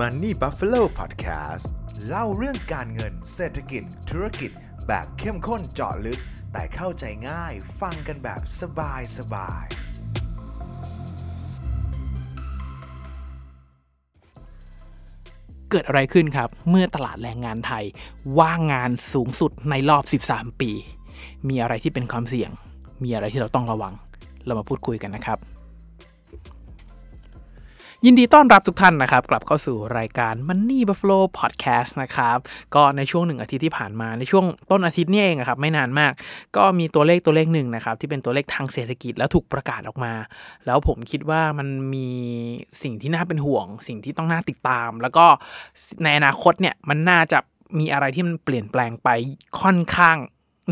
Money Buffalo Podcast เล่าเรื่องการเงินเศรษฐกิจ ธุรกิจ แบบเข้มข้นเจาะลึก แต่เข้าใจง่ายฟังกันแบบสบายสบาย เกิดอะไรขึ้นครับ เมื่อตลาดแรงงานไทย ว่างงานสูงสุดในรอบ 13 ปี มีอะไรที่เป็นความเสี่ยง มีอะไรที่เราต้องระวัง เรามาพูดคุยกันนะครับ ยินดีต้อนรับทุกท่านนะครับ กลับเข้าสู่รายการ Money Buffalo Podcast นะครับ ก็ในช่วงหนึ่งอาทิตย์ที่ผ่านมาในช่วงต้นอาทิตย์นี่เองครับไม่นานมาก ก็มีตัวเลขตัวเลขหนึ่งนะครับ ที่เป็นตัวเลขทางเศรษฐกิจแล้วถูกประกาศออกมา แล้วผมคิดว่ามันมีสิ่งที่น่าเป็นห่วง สิ่งที่ต้องน่าติดตาม แล้วก็ในอนาคตเนี่ยมันน่าจะมีอะไรที่มันเปลี่ยนแปลงไปค่อนข้าง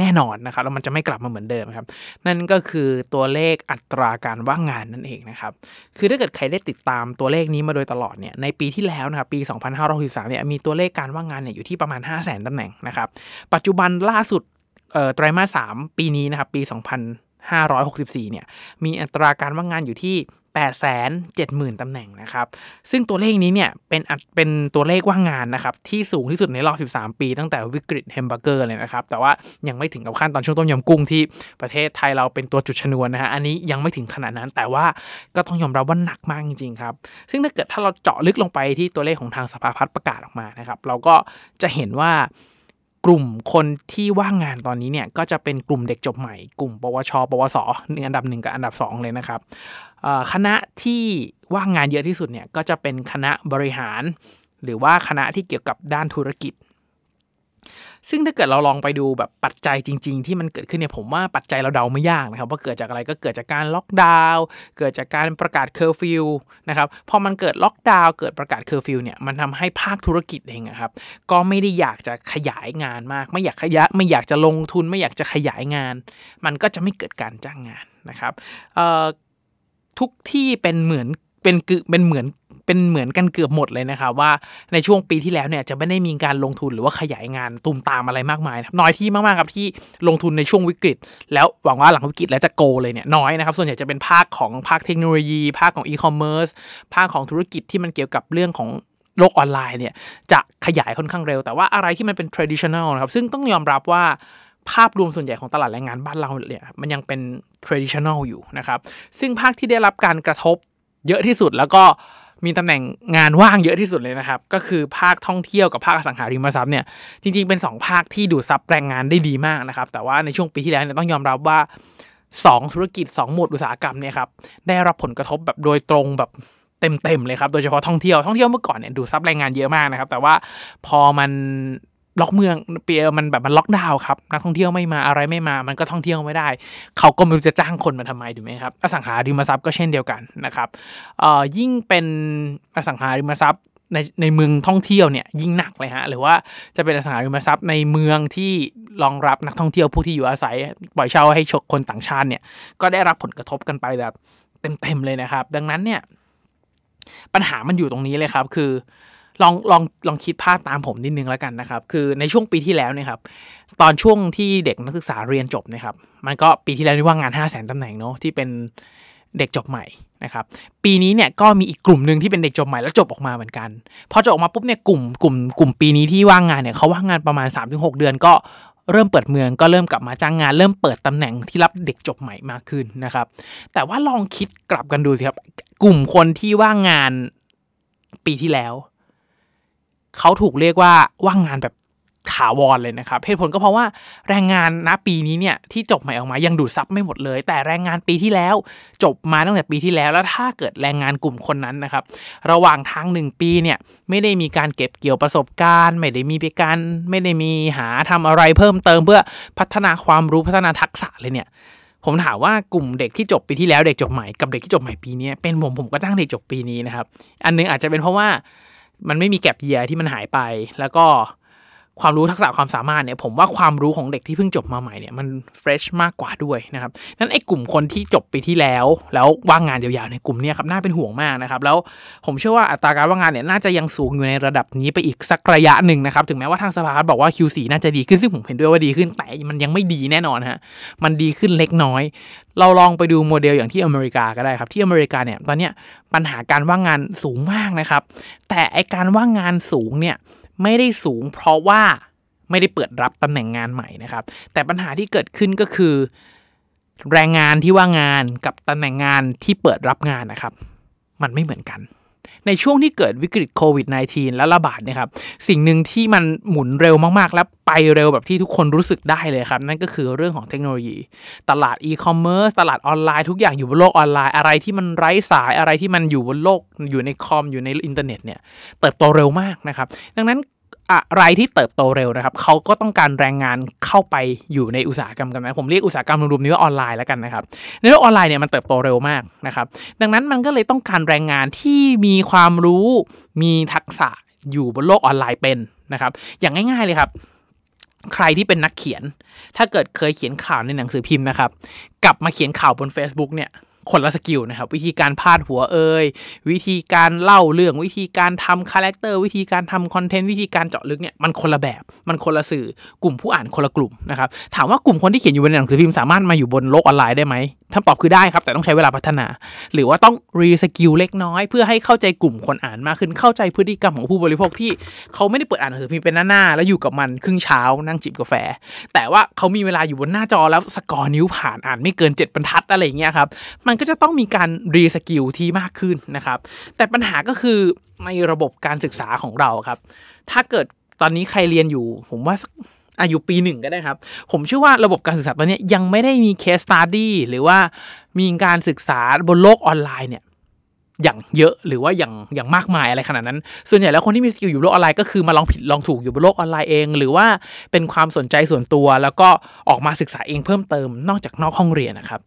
แน่นอนนะครับแล้วมันจะไม่กลับมาเหมือนเดิมครับนั่นก็คือตัวเลขอัตราการว่างงานนั่นเองนะครับคือถ้าเกิดใครได้ติดตามตัวเลขนี้มาโดยตลอดเนี่ยในปีที่แล้วนะครับปี 2563เนี่ยมีตัวเลขการว่างงานเนี่ยอยู่ที่ประมาณ 5 0 0 0 0 0ตำแหน่งนะครับปัจจุบันล่าสุดไตรมาส 3 ปีนี้นะครับปี 2564เนี่ยมีอัตราการว่างงานอยู่ที่ 870,000 ตำแหน่งนะครับ ซึ่งตัวเลขนี้เนี่ยเป็นเป็นตัวเลขว่างงานนะครับที่สูงที่สุดในรอบ 13 ปีตั้งแต่วิกฤตแฮมเบอร์เกอร์เลยนะครับ แต่ว่ายังไม่ถึงกับขั้นตอนช่วงต้มยำกุ้งที่ประเทศไทยเราเป็นตัวจุดชนวนนะฮะ อันนี้ยังไม่ถึงขนาดนั้น แต่ว่าก็ต้องยอมรับว่าหนักมากจริงๆครับ ซึ่งถ้าเกิดถ้าเราเจาะลึกลงไปที่ตัวเลขของทางสภาพัฒน์ประกาศออกมานะครับ เราก็จะเห็นว่ากลุ่มคนที่ว่างงานตอนนี้เนี่ยก็จะเป็นกลุ่มเด็กจบใหม่ กลุ่ม ปวช ปวสหนึ่งอันดับหนึ่งกับอันดับสองเลยนะครับคณะที่ว่างงานเยอะที่สุดเนี่ยก็จะเป็นคณะบริหาร หรือว่าคณะที่เกี่ยวกับด้านธุรกิจ ซึ่งถ้าเกิดเราลองไปดูแบบปัจจัยจริง ๆ ที่มันเกิดขึ้นเนี่ยผมว่าปัจจัยเราเดาไม่ยากนะครับว่าเกิดจากอะไรก็เกิดจากการล็อกดาวน์เกิดจากการประกาศเคอร์ฟิวนะครับพอมันเกิดล็อกดาวน์เกิดประกาศเคอร์ฟิวเนี่ยมันทำให้ภาคธุรกิจเองอะครับก็ไม่ได้อยากจะขยายงานมาก ไม่อยากขยายไม่อยากจะลงทุน ไม่อยากจะขยายงาน มันก็จะไม่เกิดการจ้างงานนะครับ ทุกที่เป็นเหมือนเป็นกึเป็นเหมือนเป็นเหมือนกันเกือบหมดเลยนะครับว่าในช่วงปีที่แล้วเนี่ยจะไม่ได้มีการลงทุนหรือว่าขยายงานตุมตามอะไรมากมายน,น้อยที่มากๆครับที่ลงทุนในช่วงวิกฤต แล้วหวังว่าหลังวิกฤตแล้วจะโกเลยเนี่ยน้อยนะครับ ส่วนใหญ่จะเป็นภาคของภาคเทคโนโลยี ภาคของอีคอมเมิร์ซภาคของธุรกิจที่มันเกี่ยวกับเรื่องของโลกออนไลน์เนี่ยจะขยายค่อนข้างเร็ว แต่ว่าอะไรที่มันเป็น traditional นะครับซึ่งต้องยอมรับว่า ภาพรวมส่วนใหญ่ของตลาดแรงงานบ้านเราเนี่ยมันยังเป็น traditional อยู่นะครับ ซึ่งภาคที่ได้รับการกระทบเยอะที่สุดแล้วก็มีตำแหน่งงานว่างเยอะที่สุดเลยนะครับ ก็คือภาคท่องเที่ยวกับภาคอสังหาริมทรัพย์เนี่ยจริงๆเป็น 2 ภาคที่ดูดซับแรงงานได้ดีมากนะครับ แต่ว่าในช่วงปีที่แล้วเนี่ยต้องยอมรับว่า 2 ธุรกิจ 2 หมวดอุตสาหกรรมเนี่ยครับได้รับผลกระทบแบบโดยตรงแบบเต็มๆเลยครับโดยเฉพาะท่องเที่ยวท่องเที่ยวเมื่อก่อนเนี่ยดูดซับแรงงานเยอะมากนะครับ แต่ว่าพอมัน ล็อกเมืองเปียมันแบบมันล็อกดาวน์ครับนักท่องเที่ยวไม่มาอะไรไม่มา มันก็ท่องเที่ยวไม่ได้ เขาก็ไม่รู้จะจ้างคนมาทำไมถูกไหมครับอสังหาริมทรัพย์ก็เช่นเดียวกันนะครับเอ่อยิ่งเป็นอสังหาริมทรัพย์ในในเมืองท่องเที่ยวเนี่ยยิ่งหนักเลยฮะหรือว่าจะเป็นอสังหาริมทรัพย์ในเมืองที่รองรับนักท่องเที่ยวผู้ที่อยู่อาศัย ปล่อยเช่าให้ชกคนต่างชาติเนี่ยก็ได้รับผลกระทบกันไปแบบเต็มๆเลยนะครับ ดังนั้นเนี่ยปัญหามันอยู่ตรงนี้เลยครับ คือ ลองลองลองคิดภาพตามผมนิดนึงแล้วกันนะครับ คือในช่วงปีที่แล้วเนี่ยครับ ตอนช่วงที่เด็กนักศึกษาเรียนจบนะครับ มันก็ปีที่แล้วนี่ว่างงาน 5 0 0 0 0 0ตำแหน่งเนาะที่เป็นเด็กจบใหม่นะครับ ปีนี้เนี่ยก็มีอีกกลุ่มหนึ่งที่เป็นเด็กจบใหม่แล้วจบออกมาเหมือนกัน พอจบออกมาปุ๊บเนี่ยกลุ่มกลุ่มกลุ่มปีนี้ที่ว่างงานเนี่ยเขาว่างงานประมาณ 3-6 เดือนก็เริ่มเปิดเมืองก็เริ่มกลับมาจ้างงาน เริ่มเปิดตำแหน่งที่รับเด็กจบใหม่มากขึ้นนะครับ แต่ว่าลองคิดกลับกันดูสิครับ กลุ่มคนที่ว่างงานปีที่แล้ว เขาถูกเรียกว่าว่างงานแบบถาวรเลยนะครับเหตุผลก็เพราะว่าแรงงานณปีนี้เนี่ยที่จบใหม่ออกมายังดูดซับไม่หมดเลย แต่แรงงานปีที่แล้ว จบมาตั้งแต่ปีที่แล้ว แล้วถ้าเกิดแรงงานกลุ่มคนนั้นนะครับ ระหว่างทางหนึ่งปีเนี่ยไม่ได้มีการเก็บเกี่ยวประสบการณ์ ไม่ได้มีไปการไม่ได้มีหาทำอะไรเพิ่มเติมเพื่อพัฒนาความรู้พัฒนาทักษะเลยเนี่ยผมถามว่ากลุ่มเด็กที่จบปีที่แล้วเด็กจบใหม่กับเด็กที่จบใหม่ปีนี้เป็นผมผมก็จ้างเด็กจบปีนี้นะครับ อันนึงอาจจะเป็นเพราะว่า มันไม่มีแก็บเยียที่มันหายไป แล้วก็ความรู้ทักษะความสามารถเนี่ยผมว่าความรู้ของเด็กที่เพิ่งจบมาใหม่เนี่ยมันเฟรชมากกว่าด้วยนะครับนั้นไอ้กลุ่มคนที่จบปีที่แล้ว แล้วว่างงานยาวๆในกลุ่มเนี้ครับน่าเป็นห่วงมากนะครับ แล้วผมเชื่อว่าอัตราการว่างงานเนี่ยน่าจะยังสูงอยู่ในระดับนี้ไปอีกสักระยะหนึ่งนะครับ ถึงแม้ว่าทางสภาบอกว่า Q4 น่าจะดีขึ้นซึ่งผมเห็นด้วยว่าดีขึ้นแต่มันยังไม่ดีแน่นอนฮะมันดีขึ้นเล็กน้อย เราลองไปดูโมเดลอย่างที่อเมริกาก็ได้ครับ ที่อเมริกาเนี่ยตอนเนี้ยปัญหาการว่างงานสูงมากนะครับ แต่ไอการว่างงานสูงเนี่ยไม่ได้สูงเพราะว่าไม่ได้เปิดรับตำแหน่งงานใหม่นะครับ แต่ปัญหาที่เกิดขึ้นก็คือ แรงงานที่ว่างงานกับตำแหน่งงานที่เปิดรับงานนะครับ มันไม่เหมือนกัน ในช่วงที่เกิดวิกฤตโควิด -19 และระบาดเนี่ยครับสิ่งหนึ่งที่มันหมุนเร็วมากๆ และไปเร็วแบบที่ทุกคนรู้สึกได้เลยครับ นั่นก็คือเรื่องของเทคโนโลยี ตลาดอีคอมเมิร์ซตลาดออนไลน์ทุกอย่างอยู่บนโลกออนไลน์อะไรที่มันไร้สายอะไรที่มันอยู่บนโลกอยู่ในคอมอยู่ในอินเทอร์เน็ตเนี่ยเติบโตเร็วมากนะครับดังนั้น อะไรที่เติบโตเร็วนะครับเขาก็ต้องการแรงงานเข้าไปอยู่ในอุตสาหกรรมกันนะผมเรียกอุตสาหกรรมรวมๆนี้ว่าออนไลน์แล้วกันนะครับในโลกออนไลน์เนี่ยมันเติบโตเร็วมากนะครับดังนั้นมันก็เลยต้องการแรงงานที่มีความรู้มีทักษะอยู่บนโลกออนไลน์เป็นนะครับ อย่างง่าย ๆเลยครับ ใครที่เป็นนักเขียน ถ้าเกิดเคยเขียนข่าวในหนังสือพิมพ์นะครับ กลับมาเขียนข่าวบน Facebook เนี่ย คนละ skill นะครับวิธีการพาดหัวเอ่ยวิธีการเล่าเรื่องวิธีการทำ character วิธีการทำคอนเทนต์วิธีการเจาะลึกเนี่ยมันคนละแบบมันคนละสื่อกลุ่มผู้อ่านคนละกลุ่มนะครับถามว่ากลุ่มคนที่เขียนอยู่บนหนังสือพิมพ์สามารถมาอยู่บนโลกออนไลน์ได้ไหมคำตอบคือได้ครับ แต่ต้องใช้เวลาพัฒนา หรือว่าต้อง reskill เล็กน้อย เพื่อให้เข้าใจกลุ่มคนอ่านมากขึ้นเข้าใจพฤติกรรมของผู้บริโภคที่เขาไม่ได้เปิดอ่านหนังสือพิมพ์เป็นหน้าๆแล้วอยู่กับมันครึ่งเช้านั่งจิบกาแฟ แต่ว่าเขามีเวลาอยู่บนหน้าจอแล้ว scroll นิ้วผ่านอ่านไม่เกิน 7 บรรทัดอะไรอย่างเงี้ยครับมันก็จะต้องมีการ reskill ที่มากขึ้นนะครับ แต่ปัญหาก็คือในระบบการศึกษาของเราครับ ถ้าเกิดตอนนี้ใครเรียนอยู่ ผมว่าอายุปีหนึ่งก็ได้ครับ ผมเชื่อว่าระบบการศึกษาตอนนี้ยังไม่ได้มี case study หรือว่ามีการศึกษาบนโลกออนไลน์เนี่ยอย่างเยอะหรือว่าอย่างอย่างมากมายอะไรขนาดนั้น ส่วนใหญ่แล้วคนที่มี skill อยู่โลกออนไลน์ก็คือมาลองผิดลองถูกอยู่บนโลกออนไลน์เอง หรือว่าเป็นความสนใจส่วนตัวแล้วก็ออกมาศึกษาเองเพิ่มเติมนอกจากนอกห้องเรียนนะครับ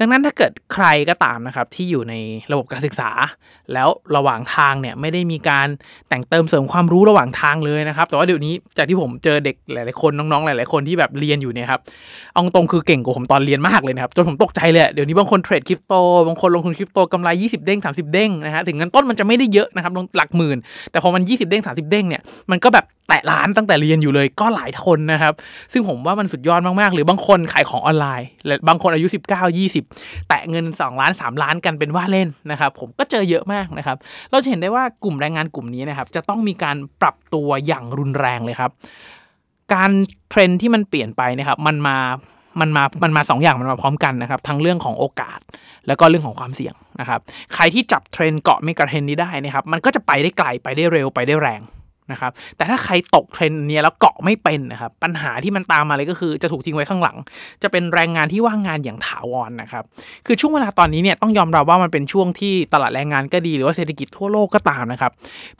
ดังนั้นถ้าเกิดใครก็ตามนะครับที่อยู่ในระบบการศึกษา แล้วระหว่างทางเนี่ยไม่ได้มีการแต่งเติมเสริมความรู้ระหว่างทางเลยนะครับ แต่ว่าเดี๋ยวนี้จากที่ผมเจอเด็กหลายๆคนน้องๆหลายๆคนที่แบบเรียนอยู่เนี่ยครับเอาตรงคือเก่งกว่าผมตอนเรียนมากเลยนะครับจนผมตกใจเลยเดี๋ยวนี้บางคนเทรดคริปโตบางคนลงทุนคริปโตกำไร 20 เด้ง 30 เด้งนะฮะถึงเงินต้นมันจะไม่ได้เยอะนะครับลงหลักหมื่น แต่พอมัน 20 เด้ง 30 เด้งเนี่ยมันก็แบบแตะล้านตั้งแต่เรียนอยู่เลยก็หลายคนนะครับ ซึ่งผมว่ามันสุดยอดมากๆ หรือบางคนขายของออนไลน์และบางคนอายุ 19 20 แตะเงิน 2 ล้าน 3 ล้านกันเป็นว่าเล่นนะครับ ผมก็เจอเยอะมากนะครับ เราจะเห็นได้ว่ากลุ่มแรงงานกลุ่มนี้นะครับ จะต้องมีการปรับตัวอย่างรุนแรงเลยครับ การเทรนที่มันเปลี่ยนไปนะครับมันมามันมา มันมาสองอย่างมันมาพร้อมกันนะครับ ทั้งเรื่องของโอกาส แล้วก็เรื่องของความเสี่ยงนะครับ ใครที่จับเทรนเกาะเมกะเทรนนี้ได้นะครับ มันก็จะไปได้ไกล ไปได้เร็ว ไปได้แรง นะครับ แต่ถ้าใครตกเทรนนี้แล้วเกาะไม่เป็นนะครับ ปัญหาที่มันตามมาเลยก็คือจะถูกทิ้งไว้ข้างหลัง จะเป็นแรงงานที่ว่างงานอย่างถาวรนนะครับ คือช่วงเวลาตอนนี้เนี่ยต้องยอมรับว่ามันเป็นช่วงที่ตลาดแรงงานก็ดีหรือว่าเศรษฐกิจทั่วโลกก็ตามนะครับ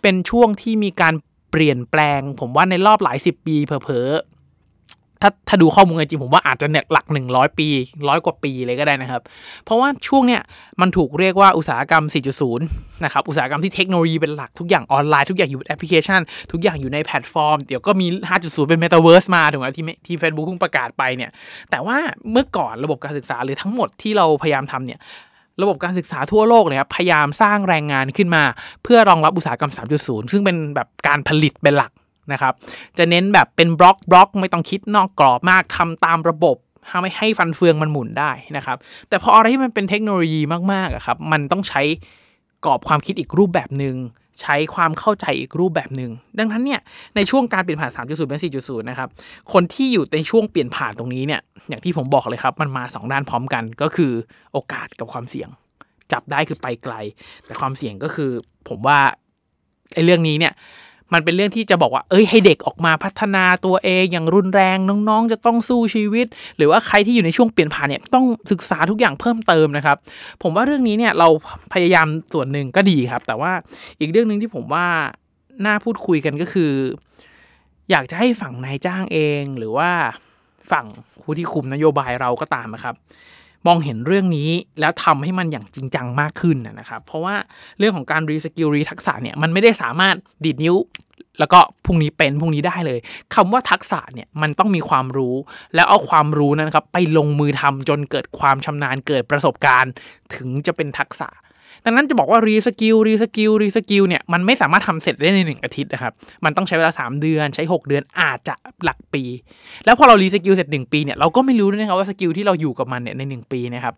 เป็นช่วงที่มีการเปลี่ยนแปลง ผมว่าในรอบหลายสิบปีเผลอ ถ้าถ้าดูข้อมูลจริงผมว่าอาจจะเนี่ยหลัก 100 ปีร้อยกว่าปีเลยก็ได้นะครับ เพราะว่าช่วงเนี้ยมันถูกเรียกว่าอุตสาหกรรม 4.0 นะครับ อุตสาหกรรมที่เทคโนโลยีเป็นหลักทุกอย่างออนไลน์ทุกอย่างอยู่บนแอปพลิเคชัน ทุกอย่างอยู่ในแพลตฟอร์ม เดี๋ยวก็มี 5.0 เป็นเมตาเวิร์สมาถึงแม้ที่ที่เฟซบุ๊กเพิ่งประกาศไปเนี่ย แต่ว่าเมื่อก่อนระบบการศึกษาหรือทั้งหมดที่เราพยายามทำเนี่ยระบบการศึกษาทั่วโลกเลยครับพยายามสร้างแรงงานขึ้นมา เพื่อรองรับอุตสาหกรรม 3.0 ซึ่งเป็นแบบการผลิตเป็นหลัก นะครับ จะเน้นแบบเป็นบล็อกบล็อกไม่ต้องคิดนอกกรอบมากทำตามระบบทำให้ให้ฟันเฟืองมันหมุนได้นะครับ แต่พออะไรที่มันเป็นเทคโนโลยีมากๆอะครับ มันต้องใช้กรอบความคิดอีกรูปแบบหนึ่งใช้ความเข้าใจอีกรูปแบบหนึ่งดังนั้นเนี่ยในช่วงการเปลี่ยนผ่าน 3.0 เป็น 4.0 นะครับ คนที่อยู่ในช่วงเปลี่ยนผ่านตรงนี้เนี่ย อย่างที่ผมบอกเลยครับ มันมา 2 ด้านพร้อมกันก็คือโอกาสกับความเสี่ยง จับได้คือไปไกล แต่ความเสี่ยงก็คือผมว่าไอ้เรื่องนี้เนี่ย มันเป็นเรื่องที่จะบอกว่า เอ้ยให้เด็กออกมาพัฒนาตัวเองอย่างรุนแรงน้องๆ จะต้องสู้ชีวิต หรือว่าใครที่อยู่ในช่วงเปลี่ยนผ่านเนี่ยต้องศึกษาทุกอย่างเพิ่มเติมนะครับ ผมว่าเรื่องนี้เนี่ยเราพยายามส่วนหนึ่งก็ดีครับ แต่ว่าอีกเรื่องหนึ่งที่ผมว่าน่าพูดคุยกันก็คือ อยากจะให้ฝั่งนายจ้างเอง หรือว่าฝั่งผู้ที่คุมนโยบายเราก็ตามนะครับ มองเห็นเรื่องนี้แล้วทำให้มันอย่างจริงจังมากขึ้นนะครับ เพราะว่าเรื่องของการ reskill รีทักษะเนี่ยมันไม่ได้สามารถดีดนิ้ว แล้วก็พรุ่งนี้เป็นพรุ่งนี้ได้เลยคำว่าทักษะเนี่ยมันต้องมีความรู้ แล้วเอาความรู้นั้นครับไปลงมือทำจนเกิดความชำนาญเกิดประสบการณ์ ถึงจะเป็นทักษะ ดังนั้นจะบอกว่า reskill reskill reskill เนี่ยมันไม่สามารถทำเสร็จได้ในหนึ่งอาทิตย์นะครับ มันต้องใช้เวลา 3 เดือนใช้ 6 เดือนอาจจะหลักปี แล้วพอเรา reskill เสร็จ 1 ปีเนี่ยเราก็ไม่รู้ด้วยนะครับว่า skill ที่เราอยู่กับมันเนี่ยใน 1 ปีนะครับ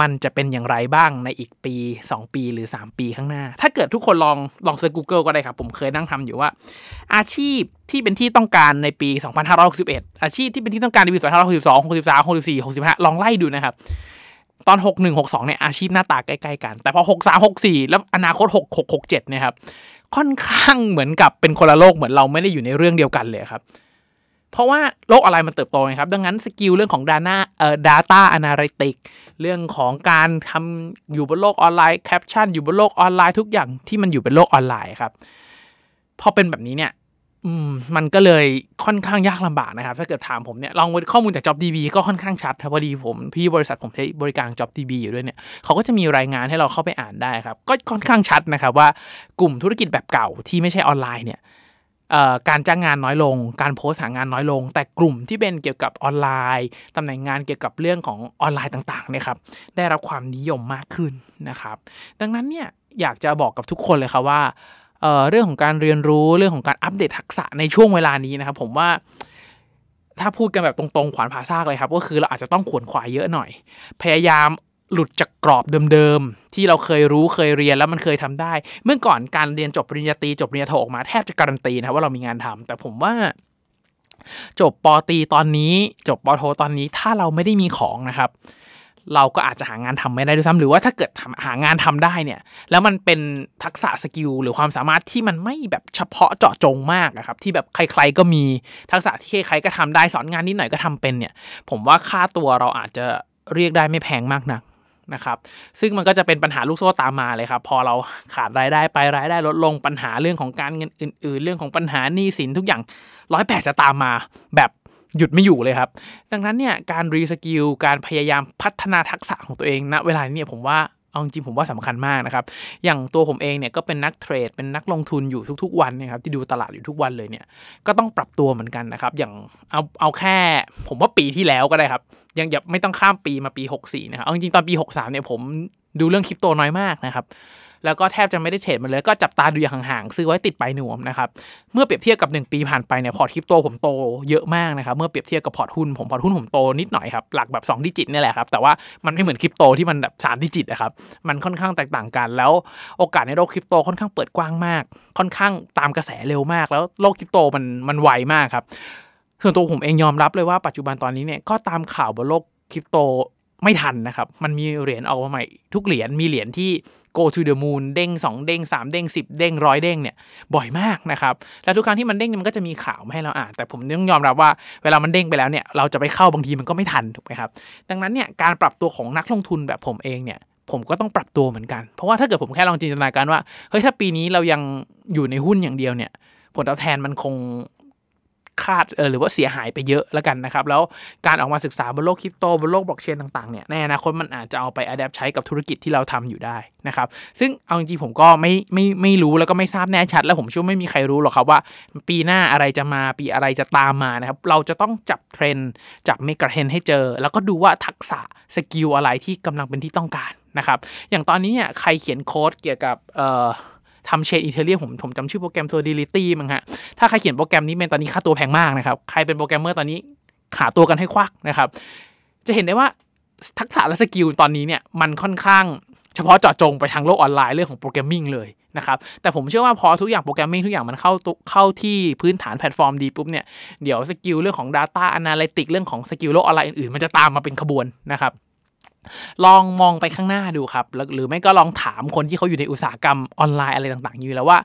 มันจะเป็นอย่างไรบ้างในอีกปี 2 ปีหรือ 3 ปีข้างหน้า ถ้าเกิดทุกคนลองลอง search Google ก็ได้ครับ ผมเคยนั่งทำอยู่ว่า อาชีพที่เป็นที่ต้องการในปี 2561 อาชีพที่เป็นที่ต้องการในปี 2562 63 64 65 ลองไล่ดูนะครับ ตอน 61 62เนี่ยอาชีพหน้าตาใกล้ๆกัน แต่พอ 63 64 แล้วอนาคต 66 67เนี่ยครับค่อนข้างเหมือนกับเป็นคนละโลกเหมือนเราไม่ได้อยู่ในเรื่องเดียวกันเลยครับ เพราะว่าโลกออนไลน์มันเติบโตไงครับ ดังนั้น skill เรื่องของ Data เอ่อ Data Analytics เรื่องของการทำอยู่บนโลกออนไลน์แคปชั่นอยู่บนโลกออนไลน์ทุกอย่างที่มันอยู่เป็นโลกออนไลน์ครับพอเป็นแบบนี้เนี่ย อืมมันก็เลยค่อนข้างยากลำบากนะครับ ถ้าเกิดถามผมเนี่ยลองข้อมูลจาก JobDB ก็ค่อนข้างชัดครับพอดีผมพี่บริษัทผมใช้บริการ JobDB อยู่ด้วยเนี่ยเขาก็จะมีรายงานให้เราเข้าไปอ่านได้ครับ ก็ค่อนข้างชัดนะครับว่ากลุ่มธุรกิจแบบเก่าที่ไม่ใช่ออนไลน์เนี่ยการจ้างงานน้อยลง การโพสหางานน้อยลง แต่กลุ่มที่เป็นเกี่ยวกับออนไลน์ตำแหน่งงานเกี่ยวกับเรื่องของออนไลน์ต่างๆเนี่ยครับได้รับความนิยมมากขึ้นนะครับ ดังนั้นเนี่ยอยากจะบอกกับทุกคนเลยครับว่า เเรื่องของการเรียนรู้เรื่องของการอัปเดตทักษะในช่วงเวลานี้นะครับ ผมว่าถ้าพูดกันแบบตรงๆ ขวานผ่าซากเลยครับ ก็คือเราอาจจะต้องขวนขวายเยอะหน่อย พยายามหลุดจากกรอบเดิมๆ ที่เราเคยรู้เคยเรียนแล้วมันเคยทำได้ เมื่อก่อนการเรียนจบปริญญาตรีจบปริญญาโทออกมาแทบจะการันตีนะครับว่าเรามีงานทำแต่ผมว่าจบปตีตอนนี้ จบปโทตอนนี้ถ้าเราไม่ได้มีของนะครับ เราก็อาจจะหางานทำไม่ได้ด้วยซ้ำหรือว่าถ้าเกิดทำหางานทำได้เนี่ย แล้วมันเป็นทักษะสกิลหรือความสามารถที่มันไม่แบบเฉพาะเจาะจงมากนะครับ ที่แบบใครๆก็มีทักษะที่ใครๆก็ทำได้สอนงานนิดหน่อยก็ทำเป็นเนี่ย ผมว่าค่าตัวเราอาจจะเรียกได้ไม่แพงมากนักนะครับ ซึ่งมันก็จะเป็นปัญหาลูกโซ่ตามมาเลยครับ พอเราขาดรายได้ไปรายได้ลดลงปัญหาเรื่องของการเงินอื่น ๆ เรื่องของปัญหาหนี้สินทุกอย่างร้อยแปดจะตามมาแบบ หยุดไม่อยู่เลยครับ ดังนั้นเนี่ยการรีสกิลการพยายามพัฒนาทักษะของตัวเองณเวลานี้เนี่ยผมว่าเอาจริงผมว่าสำคัญมากนะครับ อย่างตัวผมเองเนี่ยก็เป็นนักเทรด เป็นนักลงทุนอยู่ทุก ๆ วันนะครับที่ดูตลาดอยู่ทุกวันเลยเนี่ยก็ต้องปรับตัวเหมือนกันนะครับ อย่างเอาเอาแค่ ผมว่าปีที่แล้วก็ได้ครับ ยังอย่าไม่ต้องข้ามปีมาปี 64 นะครับเอาจริงตอนปี 63 เนี่ยผมดูเรื่องคริปโตน้อยมากนะครับ แล้วก็แทบจะไม่ได้เทรดมันเลย ก็จับตาดูอย่างห่างๆซื้อไว้ติดปลายนวมนะครับ เมื่อเปรียบเทียบกับ 1 ปีผ่านไปเนี่ยพอร์ตคริปโตผมโตเยอะมากนะครับเมื่อเปรียบเทียบกับพอร์ตหุ้นผมพอร์ตหุ้นผมโตนิดหน่อยครับหลักแบบ2 digit นี่แหละครับแต่ว่ามันไม่เหมือนคริปโตที่มันแบบ3 digit นะครับมันค่อนข้างแตกต่างกัน แล้วโอกาสในโลกคริปโตค่อนข้างเปิดกว้างมาก ค่อนข้างตามกระแสเร็วมาก แล้วโลกคริปโตมันมันไวมากครับส่วนตัวผมเองยอมรับเลยว่าปัจจุบันตอนนี้เนี่ยก็ตามข่าวบนโลกคริปโต ไม่ทันนะครับ มันมีเหรียญออกมาใหม่ ทุกเหรียญมีเหรียญที่ go to the moon เด้ง 2 เด้ง 3 เด้ง 10 เด้งร้อยเด้งเนี่ยบ่อยมากนะครับ แล้วทุกครั้งที่มันเด้งเนี่ยมันก็จะมีข่าวมาให้เราอ่าน แต่ผมต้องยอมรับว่าเวลามันเด้งไปแล้วเนี่ยเราจะไปเข้าบางทีมันก็ไม่ทันถูกไหมครับ ดังนั้นเนี่ยการปรับตัวของนักลงทุนแบบผมเองเนี่ยผมก็ต้องปรับตัวเหมือนกัน เพราะว่าถ้าเกิดผมแค่ลองจินตนาการว่า เฮ้ย ถ้าปีนี้เรายังอยู่ในหุ้นอย่างเดียวเนี่ย ผลตอบแทนมันคง คาดเออหรือว่าเสียหายไปเยอะแล้วกันนะครับ แล้วการออกมาศึกษาบนโลกคริปโตบนโลกบล็อกเชนต่างๆเนี่ยในอนาคตมันอาจจะเอาไปอัดแอปใช้กับธุรกิจที่เราทำอยู่ได้นะครับ ซึ่งเอาจริงๆผมก็ไม่ไม่ไม่รู้แล้วก็ไม่ทราบแน่ชัด แล้วผมเชื่อไม่มีใครรู้หรอกครับว่า ปีหน้าอะไรจะมาปีอะไรจะตามมานะครับเราจะต้องจับเทรนด์จับเมกะเทรนด์ให้เจอ แล้วก็ดูว่าทักษะ skill อะไรที่กำลังเป็นที่ต้องการนะครับอย่างตอนนี้เนี่ยใครเขียนโค้ดเกี่ยวกับเอ่อ ทำ chain Ethereum ผมผมจำชื่อโปรแกรม Solidity มั้งฮะ ถ้าใครเขียนโปรแกรมนี้เป็นตอนนี้ค่าตัวแพงมากนะครับ ใครเป็นโปรแกรมเมอร์ตอนนี้หาตัวกันให้ควั่กนะครับ จะเห็นได้ว่าทักษะและ skill ตอนนี้เนี่ยมันค่อนข้างเฉพาะเจาะจงไปทางโลกออนไลน์เรื่องของ programming เลยนะครับ แต่ผมเชื่อว่าพอทุกอย่าง programming ทุกอย่างมันเข้าตุเข้าที่พื้นฐานแพลตฟอร์มดีปุ๊บเนี่ย เดี๋ยว skill เรื่องของ Data Analytics เรื่องของ skill โลกออนไลน์อื่นๆ มันจะตามมาเป็นขบวนนะครับ ลองมองไปข้างหน้าดูครับ หรือไม่ก็ลองถามคนที่เขาอยู่ในอุตสาหกรรมออนไลน์อะไรต่างๆ อยู่แล้วว่า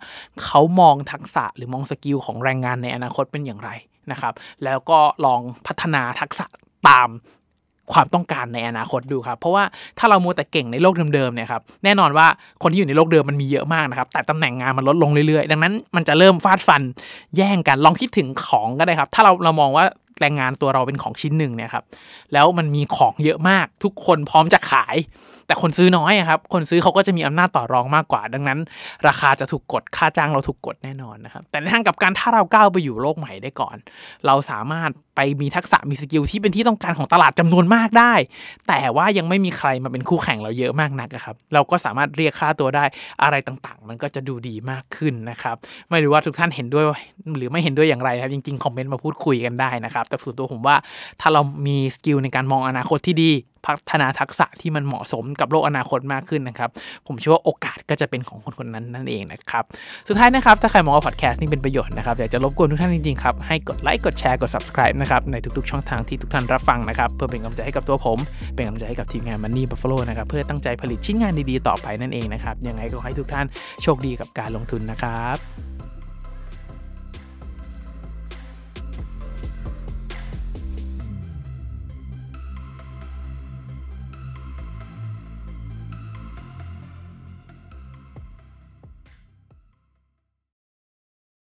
เขามองทักษะหรือมอง skill ของแรงงานในอนาคตเป็นอย่างไรนะครับ แล้วก็ลองพัฒนาทักษะตาม ความต้องการในอนาคตดูครับ เพราะว่าถ้าเรามัวแต่เก่งในโลกเดิมๆเนี่ยครับแน่นอนว่าคนที่อยู่ในโลกเดิมมันมีเยอะมากนะครับแต่ตำแหน่งงานมันลดลงเรื่อยๆ ดังนั้นมันจะเริ่มฟาดฟันแย่งกันลองคิดถึงของก็ได้ครับ ถ้าเราเรามองว่าแรงงานตัวเราเป็นของชิ้นหนึ่งเนี่ยครับแล้วมันมีของเยอะมากทุกคนพร้อมจะขาย แต่คนซื้อน้อยครับ คนซื้อเขาก็จะมีอำนาจต่อรองมากกว่า ดังนั้น ราคาจะถูกกดค่าจ้างเราถูกกดแน่นอนนะครับ แต่ในทางกับการถ้าเราก้าวไปอยู่โลกใหม่ได้ก่อน เราสามารถไปมีทักษะมีสกิลที่เป็นที่ต้องการของตลาดจำนวนมากได้ แต่ว่ายังไม่มีใครมาเป็นคู่แข่งเราเยอะมากนักครับ เราก็สามารถเรียกค่าตัวได้อะไรต่างๆ มันก็จะดูดีมากขึ้นนะครับ ไม่รู้ว่าทุกท่านเห็นด้วยหรือไม่เห็นด้วยอย่างไรนะครับ จริงๆ คอมเมนต์มาพูดคุยกันได้นะครับ แต่ส่วนตัวผมว่าถ้าเรามี skill ในการมองอนาคตที่ดีพัฒนาทักษะที่มันเหมาะสมกับโลกอนาคตมากขึ้นนะครับ ผมเชื่อว่าโอกาสก็จะเป็นของคนคนนั้นนั่นเองนะครับ สุดท้ายนะครับ ถ้าใครมองว่าพอดแคสต์นี่เป็นประโยชน์นะครับอยากจะรบกวนทุกท่านจริงๆครับ ให้กดไลค์กดแชร์กด subscribe นะครับในทุกๆช่องทางที่ทุกท่านรับฟังนะครับเพื่อเป็นกำลังใจให้กับตัวผม เป็นกำลังใจให้กับทีมงาน Money Buffalo นะครับเพื่อตั้งใจผลิตชิ้นงานดีๆต่อไปนั่นเองนะครับยังไงก็ให้ทุกท่านโชคดีกับการลงทุนนะครับ